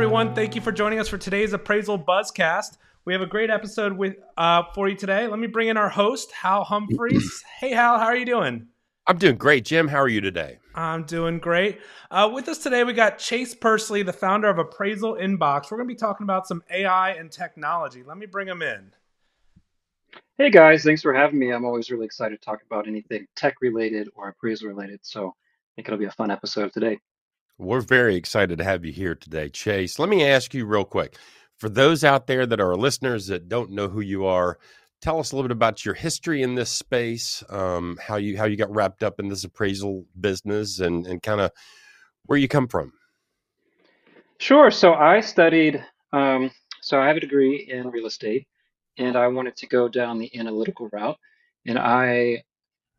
everyone. Thank you for joining us for today's appraisal buzzcast. We have a great episode with uh, for you today. Let me bring in our host, Hal Humphreys. hey, Hal, how are you doing? I'm doing great, Jim. How are you today? I'm doing great. Uh, with us today, we got Chase Pursley, the founder of Appraisal Inbox. We're going to be talking about some AI and technology. Let me bring him in. Hey guys, thanks for having me. I'm always really excited to talk about anything tech related or appraisal related. So I think it'll be a fun episode today. We're very excited to have you here today, Chase. Let me ask you real quick for those out there that are listeners that don't know who you are, tell us a little bit about your history in this space, um, how you how you got wrapped up in this appraisal business, and and kind of where you come from. Sure. So I studied. Um, so I have a degree in real estate, and I wanted to go down the analytical route, and I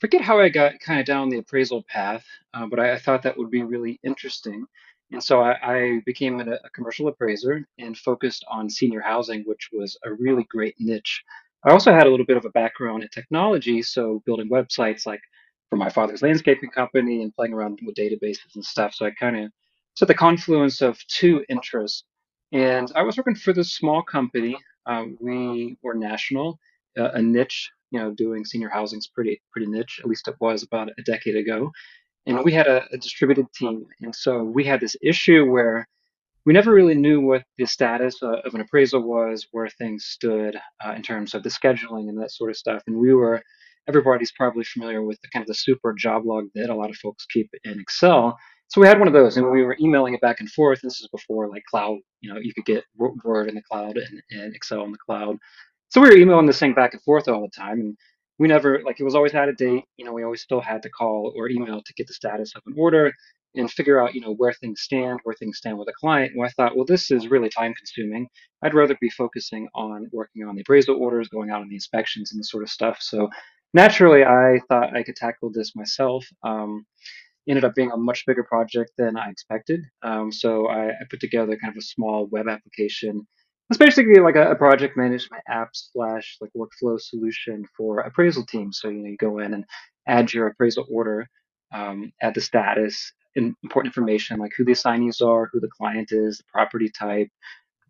forget how I got kind of down the appraisal path, uh, but I, I, thought that would be really interesting. And so I, I became a, a, commercial appraiser and focused on senior housing, which was a really great niche. I also had a little bit of a background in technology, so building websites like for my father's landscaping company and playing around with databases and stuff. So I kind of set the confluence of two interests. And I was working for this small company. Um, we were national, uh, a niche you know, doing senior housing is pretty pretty niche. At least it was about a decade ago. And we had a, a distributed team, and so we had this issue where we never really knew what the status uh, of an appraisal was, where things stood uh, in terms of the scheduling and that sort of stuff. And we were, everybody's probably familiar with the kind of the super job log that a lot of folks keep in Excel. So we had one of those, and we were emailing it back and forth. This is before like cloud, you know, you could get Word in the cloud and, and Excel in the cloud. So we were emailing this thing back and forth all the time, and we never like it was always out of date. You know, we always still had to call or email to get the status of an order and figure out you know where things stand, where things stand with a client. And I thought, well, this is really time consuming. I'd rather be focusing on working on the appraisal orders, going out on the inspections, and the sort of stuff. So naturally, I thought I could tackle this myself. Um, ended up being a much bigger project than I expected. Um, so I, I, put together kind of a small web application it's basically like a, a, project management app slash like workflow solution for appraisal teams. So you know you go in and add your appraisal order, um, add the status, important information like who the assignees are, who the client is, the property type,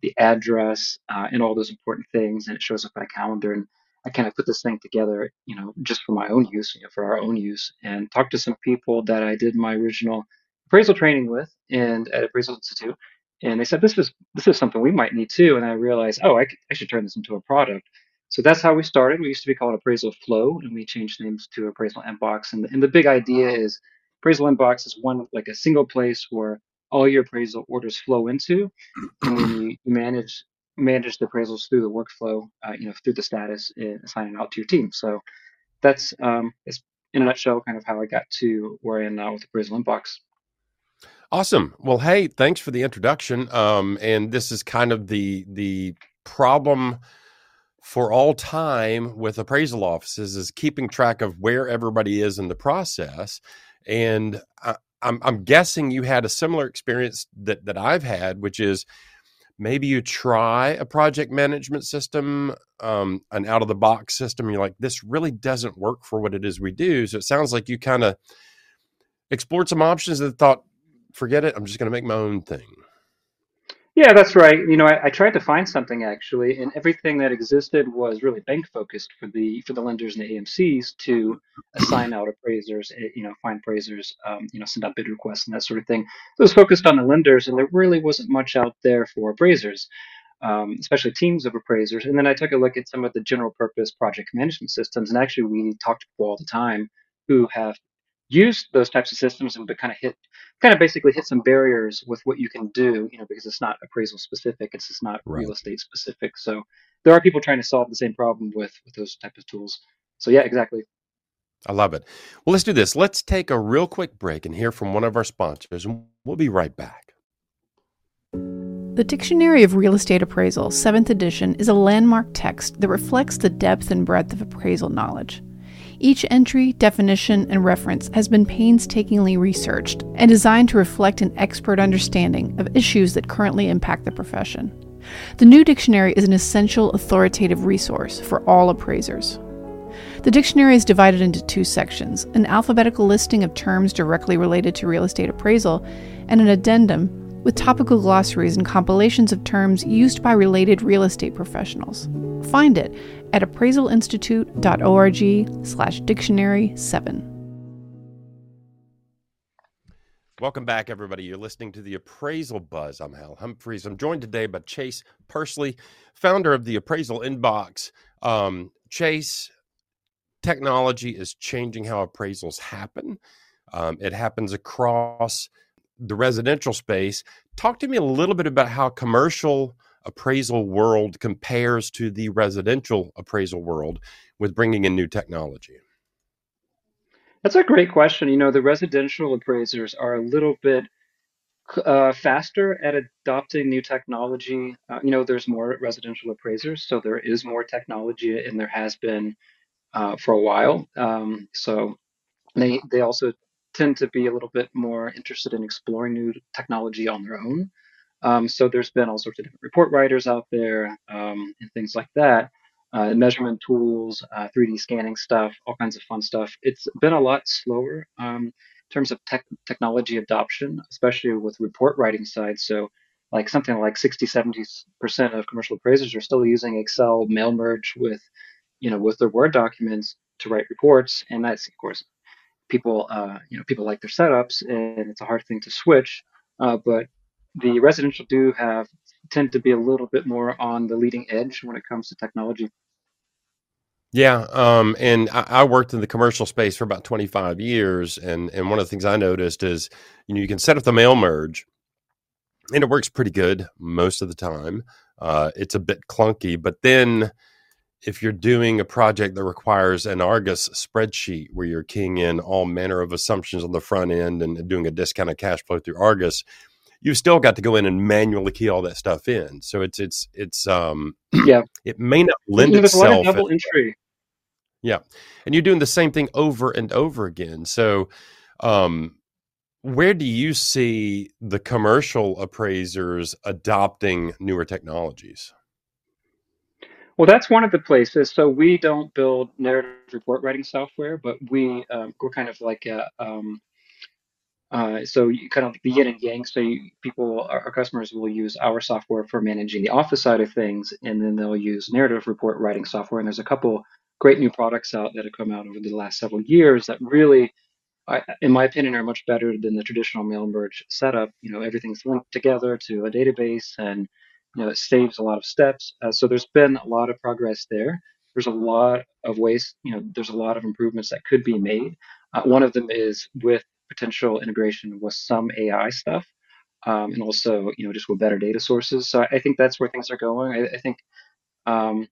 the address, uh, and all those important things, and it shows up on a calendar. And I kind of put this thing together, you know, just for my own use, you know, for our own use, and talked to some people that I did my original appraisal training with and at Appraisal Institute and they said this is this is something we might need too. And i realized oh I, I should turn this into a product. So that's how we started. We used to be called appraisal flow and we changed names to appraisal inbox. And, and the big idea is appraisal inbox is one like a single place where all your appraisal orders flow into and you, manage manage the appraisals through the workflow uh, you know through the status and assigning out to your team. So that's um, is in a nutshell kind of how i got to where i am now with appraisal inbox Awesome. Well, hey, thanks for the introduction. Um, and this is kind of the the problem for all time with appraisal offices is keeping track of where everybody is in the process. And I, I'm, I'm guessing you had a similar experience that that I've had, which is maybe you try a project management system, um, an out of the box system. You're like, this really doesn't work for what it is we do. So it sounds like you kind of explored some options and thought forget it. I'm just going to make my own thing. Yeah, that's right. You know, I, I, tried to find something actually, and everything that existed was really bank focused for the for the lenders and the AMC's to assign out appraisers, eh, you know, find appraisers, um, you know, send out bid requests and that sort of thing. So it was focused on the lenders, and there really wasn't much out there for appraisers, um, especially teams of appraisers. And then I took a look at some of the general purpose project management systems, and actually we talk to people all the time who have used those types of systems and but kind of hit kind of basically hit some barriers with what you can do you know because it's not appraisal specific it's just not right. real estate specific. So there are people trying to solve the same problem with with those type of tools. So yeah exactly. I love it. Well let's do this. Let's take a real quick break and hear from one of our sponsors and we'll be right back. The Dictionary of Real Estate Appraisal, 7th edition, is a landmark text that reflects the depth and breadth of appraisal knowledge. Each entry, definition, and reference has been painstakingly researched and designed to reflect an expert understanding of issues that currently impact the profession. The new dictionary is an essential authoritative resource for all appraisers. The dictionary is divided into two sections an alphabetical listing of terms directly related to real estate appraisal, and an addendum with topical glossaries and compilations of terms used by related real estate professionals. Find it at appraisalinstitute.org slash dictionary 7. Welcome back, everybody. You're listening to the Appraisal Buzz. I'm Hal Humphreys. I'm joined today by Chase Pursley, founder of the Appraisal Inbox. Um, Chase, technology is changing how appraisals happen. Um, it happens across the residential space. Talk to me a little bit about how commercial appraisal world compares to the residential appraisal world with bringing in new technology. That's a great question. You know, the residential appraisers are a little bit uh, faster at adopting new technology. Uh, you know, there's more residential appraisers, so there is more technology, and there has been uh, for a while. Um, so they they also tend to be a little bit more interested in exploring new technology on their own. Um, so there's been all sorts of different report writers out there um, and things like that uh, measurement tools, uh, 3D scanning stuff, all kinds of fun stuff. It's been a lot slower um, in terms of tech- technology adoption, especially with report writing side. So, like something like 60, 70% of commercial appraisers are still using Excel mail merge with, you know, with their Word documents to write reports. And that's, of course, people, uh, you know, people like their setups and it's a hard thing to switch. Uh, but the residential do have tend to be a little bit more on the leading edge when it comes to technology. Yeah, um, and I, I, worked in the commercial space for about 25 years, and and one of the things I noticed is, you know, you can set up the mail merge, and it works pretty good most of the time. Uh, it's a bit clunky, but then if you're doing a project that requires an Argus spreadsheet where you're keying in all manner of assumptions on the front end and doing a discounted cash flow through Argus, you've still got to go in and manually key all that stuff in. So it's it's it's um yeah, it may not lend There's itself. A lot of double entry. Yeah. And you're doing the same thing over and over again. So, um, where do you see the commercial appraisers adopting newer technologies? Well, that's one of the places. So we don't build narrative report writing software, but we um, we're kind of like a, um, uh, so you kind of the yin and yang. So you, people, our, our, customers will use our software for managing the office side of things, and then they'll use narrative report writing software. And there's a couple great new products out that have come out over the last several years that really, I, in my opinion, are much better than the traditional mail merge setup. You know, everything's linked together to a database, and you know it saves a lot of steps. Uh, so there's been a lot of progress there. There's a lot of ways. You know, there's a lot of improvements that could be made. Uh, one of them is with potential integration with some AI stuff. Um, and also, you know, just with better data sources. So I, think that's where things are going. I, I think um,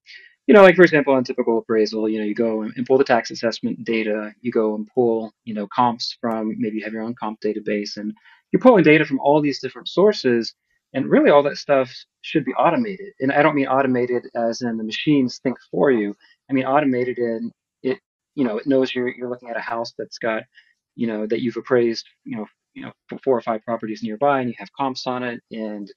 you know, like for example, on typical appraisal, you know, you go and pull the tax assessment data, you go and pull, you know, comps from maybe you have your own comp database, and you're pulling data from all these different sources, and really all that stuff should be automated. And I don't mean automated as in the machines think for you. I mean automated in it, you know, it knows you're you're looking at a house that's got, you know, that you've appraised, you know, you know, four or five properties nearby, and you have comps on it, and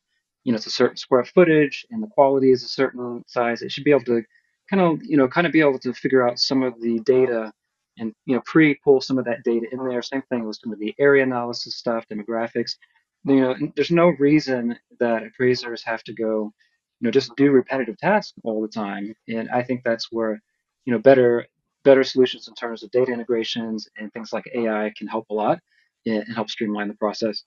you know, it's a certain square footage and the quality is a certain size. It should be able to kind of, you know, kind of be able to figure out some of the data and, you know, pre-pull some of that data in there. Same thing with some of the area analysis stuff, demographics. You know, there's no reason that appraisers have to go, you know, just do repetitive tasks all the time. And I think that's where, you know, better better solutions in terms of data integrations and things like AI can help a lot and help streamline the process.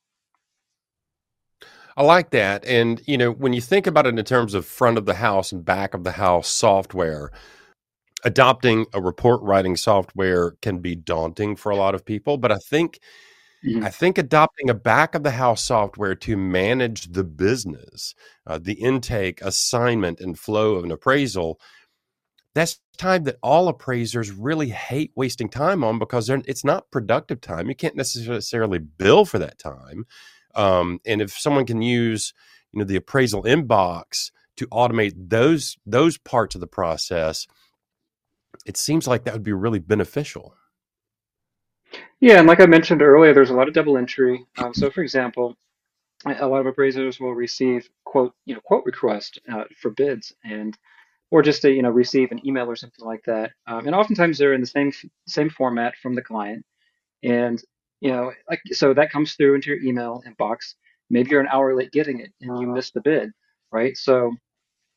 I like that. And, you know, when you think about it in terms of front of the house and back of the house software, adopting a report writing software can be daunting for a lot of people. But I think, mm-hmm. I think adopting a back of the house software to manage the business, uh, the intake, assignment, and flow of an appraisal, that's time that all appraisers really hate wasting time on because it's not productive time. You can't necessarily bill for that time. Um, and if someone can use, you know, the appraisal inbox to automate those those parts of the process, it seems like that would be really beneficial. Yeah, and like I mentioned earlier, there's a lot of double entry. Um, so, for example, a lot of appraisers will receive quote, you know, quote request uh, for bids, and or just to you know receive an email or something like that. Um, and oftentimes they're in the same same format from the client, and you know, like so that comes through into your email inbox. maybe you're an hour late getting it and you missed the bid, right? So,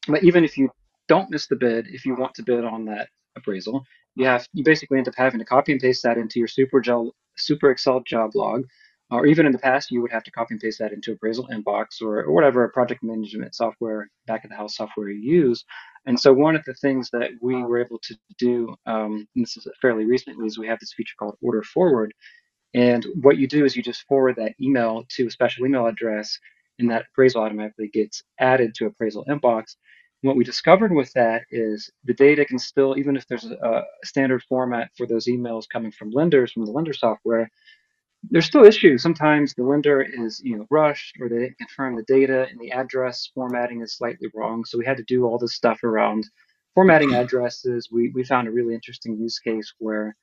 but even if you don't miss the bid, if you want to bid on that appraisal, you have you basically end up having to copy and paste that into your super gel, super Excel job log, or even in the past you would have to copy and paste that into appraisal inbox or, whatever project management software back of the house software you use. And so one of the things that we were able to do, um, and this is fairly recently, is we have this feature called Order Forward, and what you do is you just forward that email to a special email address, and that appraisal automatically gets added to appraisal inbox. And what we discovered with that is the data can still, even if there's a standard format for those emails coming from lenders from the lender software, there's still issues. Sometimes the lender is, you know, rushed or they confirm the data and the address formatting is slightly wrong. So we had to do all this stuff around formatting addresses. We we found a really interesting use case where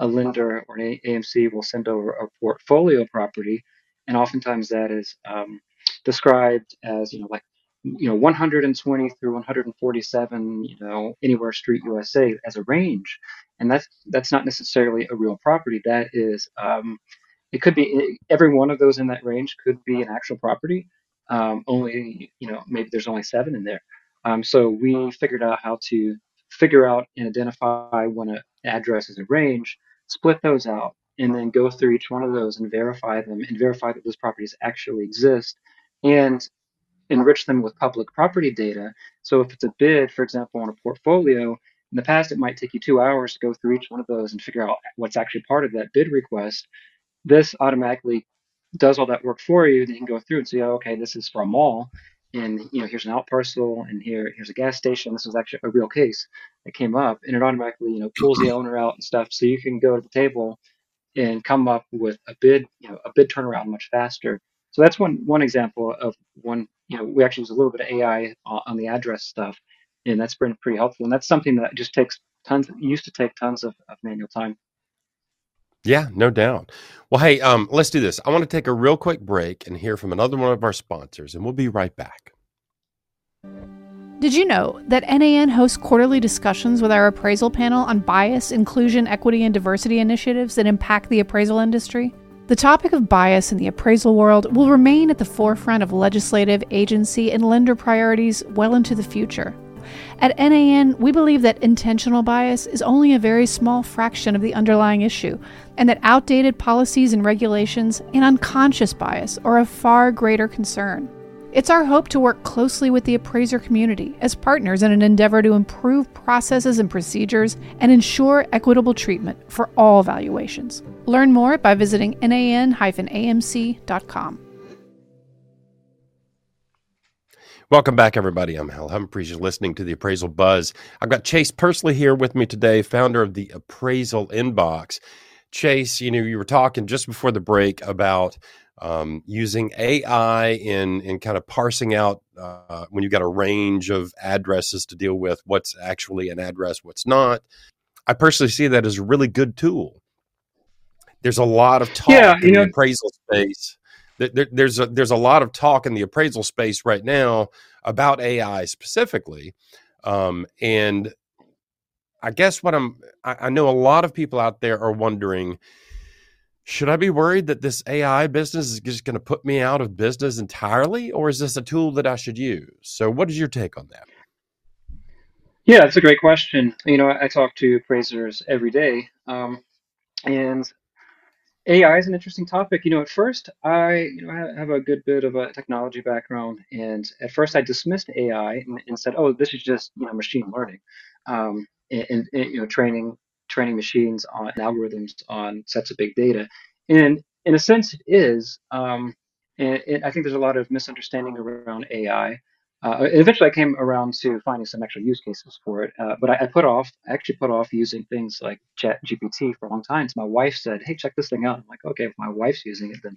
a lender or an AMC will send over a portfolio property, and oftentimes that is um, described as you know like you know 120 through 147 you know anywhere street USA as a range, and that's that's not necessarily a real property. That is um, it could be every one of those in that range could be an actual property. Um, only you know maybe there's only seven in there. Um, so we figured out how to figure out and identify when an address is a range split those out, and then go through each one of those and verify them and verify that those properties actually exist and enrich them with public property data. So if it's a bid, for example, on a portfolio, in the past it might take you two hours to go through each one of those and figure out what's actually part of that bid request. This automatically does all that work for you. Then you can go through and see, oh, okay, this is for a mall, and you know, here's an out parcel, and here here's a gas station. This was actually a real case that came up, and it automatically you know pulls the owner out and stuff, so you can go to the table and come up with a bid, you know, a bid turnaround much faster. So that's one one example of one. You know, we actually use a little bit of AI on the address stuff, and that's been pretty helpful. And that's something that just takes tons. Used to take tons of, of manual time. Yeah, no doubt. Well, hey, um, let's do this. I want to take a real quick break and hear from another one of our sponsors, and we'll be right back. Did you know that NAN hosts quarterly discussions with our appraisal panel on bias, inclusion, equity, and diversity initiatives that impact the appraisal industry? The topic of bias in the appraisal world will remain at the forefront of legislative, agency, and lender priorities well into the future. At NAN, we believe that intentional bias is only a very small fraction of the underlying issue, and that outdated policies and regulations and unconscious bias are of far greater concern. It's our hope to work closely with the appraiser community as partners in an endeavor to improve processes and procedures and ensure equitable treatment for all valuations. Learn more by visiting nan-amc.com. Welcome back, everybody. I'm Hal Humphreys. You're listening to the Appraisal Buzz. I've got Chase Pursley here with me today, founder of the Appraisal Inbox. Chase, you know, you were talking just before the break about um, using AI in in kind of parsing out uh, when you've got a range of addresses to deal with what's actually an address, what's not. I personally see that as a really good tool. There's a lot of talk yeah, in know, the appraisal space there, there's a there's a lot of talk in the appraisal space right now about AI specifically, um, and I guess what I'm I, I know a lot of people out there are wondering. Should I be worried that this AI business is just going to put me out of business entirely, or is this a tool that I should use? So, what is your take on that? Yeah, it's a great question. You know, I, I talk to appraisers every day, um, and AI is an interesting topic. You know, at first, I you know I have a good bit of a technology background, and at first I dismissed AI and, and said, "Oh, this is just you know machine learning, um, and, and, and, you know training training machines on algorithms on sets of big data." And in a sense, it is. Um, and, and I think there's a lot of misunderstanding around AI. Uh, eventually, I came around to finding some actual use cases for it, uh, but I, I, put off. I actually put off using things like Chat GPT for a long time. So my wife said, "Hey, check this thing out." I'm like, "Okay, if my wife's using it, then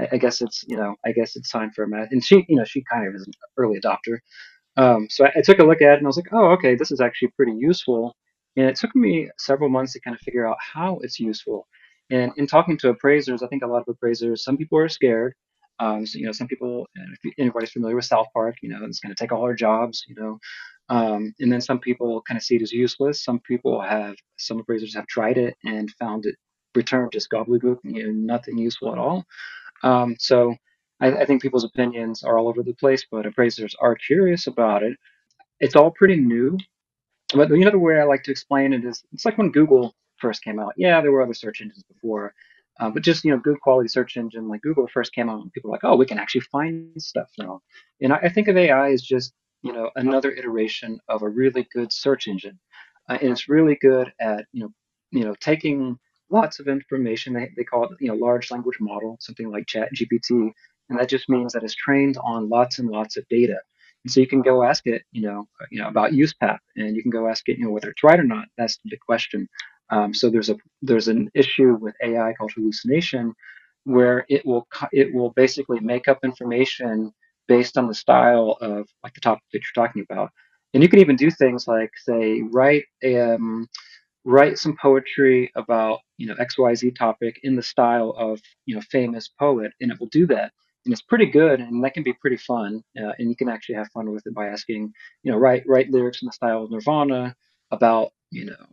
I, I guess it's you know, I guess it's time for a math." And she, you know, she kind of is an early adopter. Um, so I, I, took a look at it and I was like, "Oh, okay, this is actually pretty useful." And it took me several months to kind of figure out how it's useful. And in talking to appraisers, I think a lot of appraisers, some people are scared. Um, so, you know, some people, if anybody's familiar with South Park, you know, it's going to take all our jobs, you know. Um, and then some people kind of see it as useless. Some people have, some appraisers have tried it and found it returned just gobbledygook, you know, nothing useful at all. Um, so I, I think people's opinions are all over the place, but appraisers are curious about it. It's all pretty new, but you know the way I like to explain it is it's like when Google first came out. Yeah, there were other search engines before, uh, but just you know, good quality search engine like Google first came out, and people were like, oh, we can actually find stuff now. And I, I think of AI as just you know another iteration of a really good search engine, uh, and it's really good at you know you know taking lots of information. They, they call it you know large language model, something like Chat GPT, and that just means that it's trained on lots and lots of data. And so you can go ask it, you know, uh, you know about use path, and you can go ask it, you know, whether it's right or not. That's the question. Um, so there's a there's an issue with AI called hallucination, where it will it will basically make up information based on the style of like the topic that you're talking about. And you can even do things like say write um, write some poetry about you know XYZ topic in the style of you know famous poet, and it will do that. And it's pretty good, and that can be pretty fun. Uh, and you can actually have fun with it by asking, you know, write write lyrics in the style of Nirvana about you know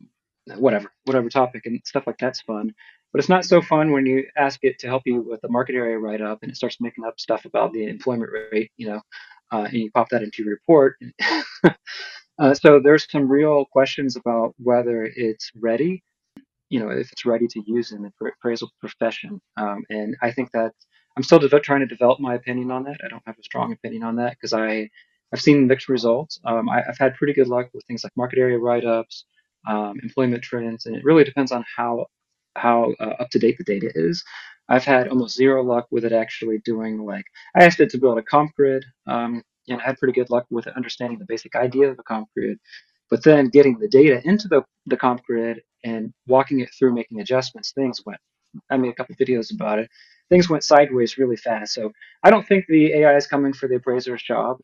whatever whatever topic and stuff like that's fun. But it's not so fun when you ask it to help you with a market area write up, and it starts making up stuff about the employment rate, you know, uh, and you pop that into your report. Uh, so there's some real questions about whether it's ready, you know, if it's ready to use in the appraisal profession. Um, and I think that I'm still de- trying to develop my opinion on that. I don't have a strong opinion on that because I I've seen mixed results. Um, I, have had pretty good luck with things like market area write-ups, um, employment trends, and it really depends on how how uh, up to date the data is. I've had almost zero luck with it actually doing like I asked it to build a comp grid um, and I had pretty good luck with understanding the basic idea of a comp grid. But then getting the data into the, the comp grid and walking it through, making adjustments, things went. I made a couple videos about it. Things went sideways really fast. So I don't think the AI is coming for the appraiser's job.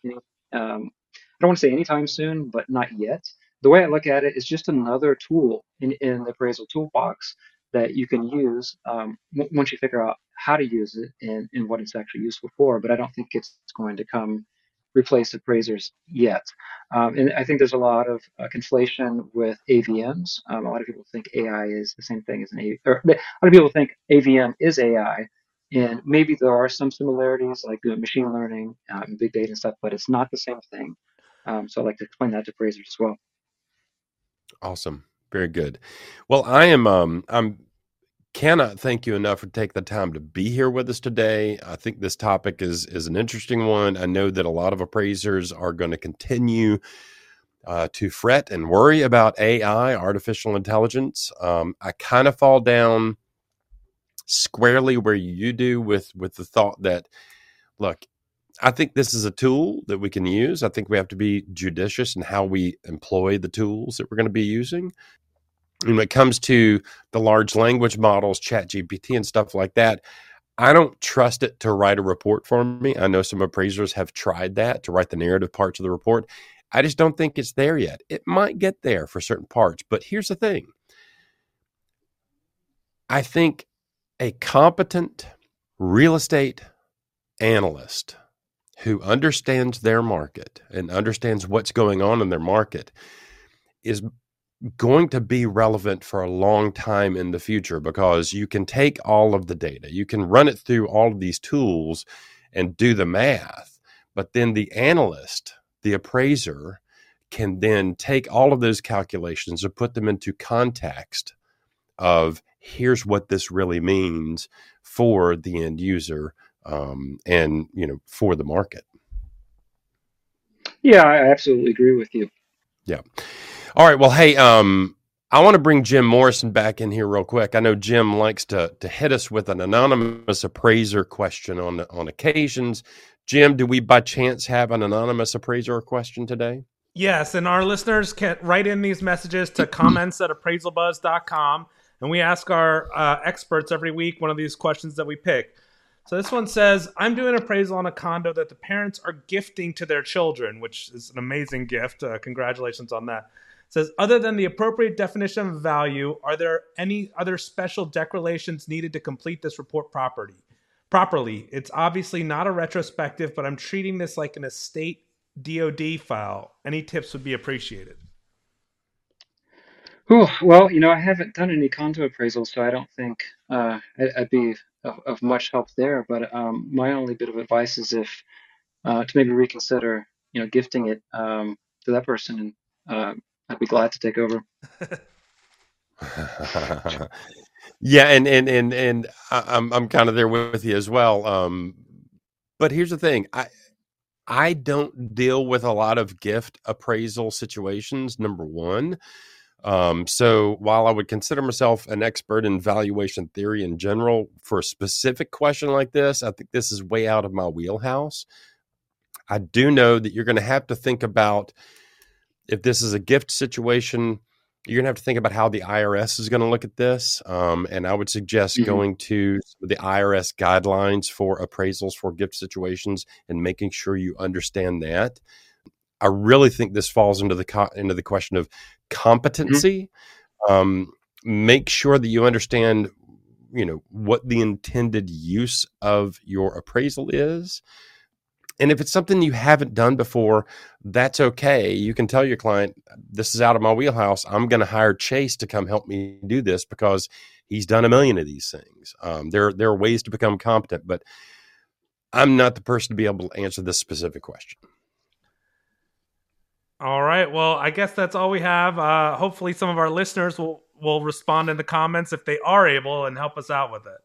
Um, I don't want to say anytime soon, but not yet. The way I look at it is just another tool in, in the appraisal toolbox that you can use um, once you figure out how to use it and, and what it's actually useful for. But I don't think it's going to come replace appraisers yet. Um, and I think there's a lot of uh, conflation with AVMs. Um, a lot of people think AI is the same thing as an A, or a lot of people think AVM is AI, and maybe there are some similarities like uh, machine learning and big data and stuff, but it's not the same thing. Um, so I'd like to explain that to appraisers as well. Awesome, very good. Well, I am um, I'm cannot thank you enough for taking the time to be here with us today. I think this topic is is an interesting one. I know that a lot of appraisers are going to continue uh, to fret and worry about AI, artificial intelligence. Um, I kind of fall down squarely where you do with with the thought that look. I think this is a tool that we can use. I think we have to be judicious in how we employ the tools that we're going to be using when it comes to the large language models, Chat GPT, and stuff like that, I don't trust it to write a report for me. I know some appraisers have tried that to write the narrative parts of the report. I just don't think it's there yet. It might get there for certain parts, but here's the thing I think a competent real estate analyst who understands their market and understands what's going on in their market is going to be relevant for a long time in the future because you can take all of the data, you can run it through all of these tools and do the math. But then the analyst, the appraiser, can then take all of those calculations and put them into context of here's what this really means for the end user um, and you know for the market. Yeah, I absolutely agree with you. Yeah. All right. Well, hey, um, I want to bring Jim Morrison back in here real quick. I know Jim likes to to hit us with an anonymous appraiser question on on occasions. Jim, do we by chance have an anonymous appraiser question today? Yes, and our listeners can write in these messages to comments at appraisalbuzz.com, and we ask our uh, experts every week one of these questions that we pick. So this one says, I'm doing appraisal on a condo that the parents are gifting to their children, which is an amazing gift. Uh, congratulations on that. Says other than the appropriate definition of value are there any other special declarations needed to complete this report property properly? It's obviously not a retrospective but i'm treating this like an estate dod file. Any tips would be appreciated. Ooh, well, you know, I haven't done any condo appraisals, so I don't think uh, I'd, I'd, be of, of much help there. But um, my only bit of advice is if uh, to maybe reconsider, you know, gifting it um, to that person, and uh, I'd be glad to take over. yeah, and and and and I'm I'm kind of there with you as well. Um, but here's the thing, I I don't deal with a lot of gift appraisal situations. Number one. Um, so while I would consider myself an expert in valuation theory in general, for a specific question like this, I think this is way out of my wheelhouse. I do know that you're going to have to think about if this is a gift situation, you're going to have to think about how the IRS is going to look at this. Um, and I would suggest mm-hmm. going to the IRS guidelines for appraisals for gift situations and making sure you understand that. I really think this falls into the co- into the question of competency. Mm-hmm. Um, make sure that you understand, you know, what the intended use of your appraisal is. And if it's something you haven't done before, that's okay. You can tell your client, this is out of my wheelhouse. I'm going to hire Chase to come help me do this because he's done a million of these things. Um, there, there are ways to become competent, but I'm not the person to be able to answer this specific question. All right. Well, I guess that's all we have. Uh, hopefully, some of our listeners will will respond in the comments if they are able and help us out with it.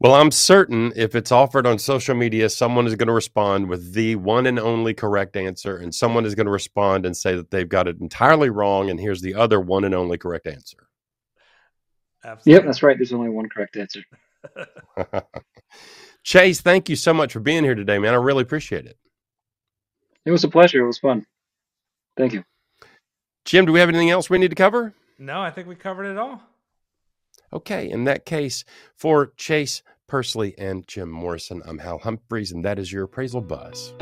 Well, I'm certain if it's offered on social media, someone is going to respond with the one and only correct answer, and someone is going to respond and say that they've got it entirely wrong, and here's the other one and only correct answer. Absolutely. Yep, that's right. There's only one correct answer. Chase, thank you so much for being here today, man. I really appreciate it. It was a pleasure. It was fun. Thank you. Jim, do we have anything else we need to cover? No, I think we covered it all. Okay, in that case, for Chase Pursley and Jim Morrison, I'm Hal Humphreys, and that is your appraisal buzz.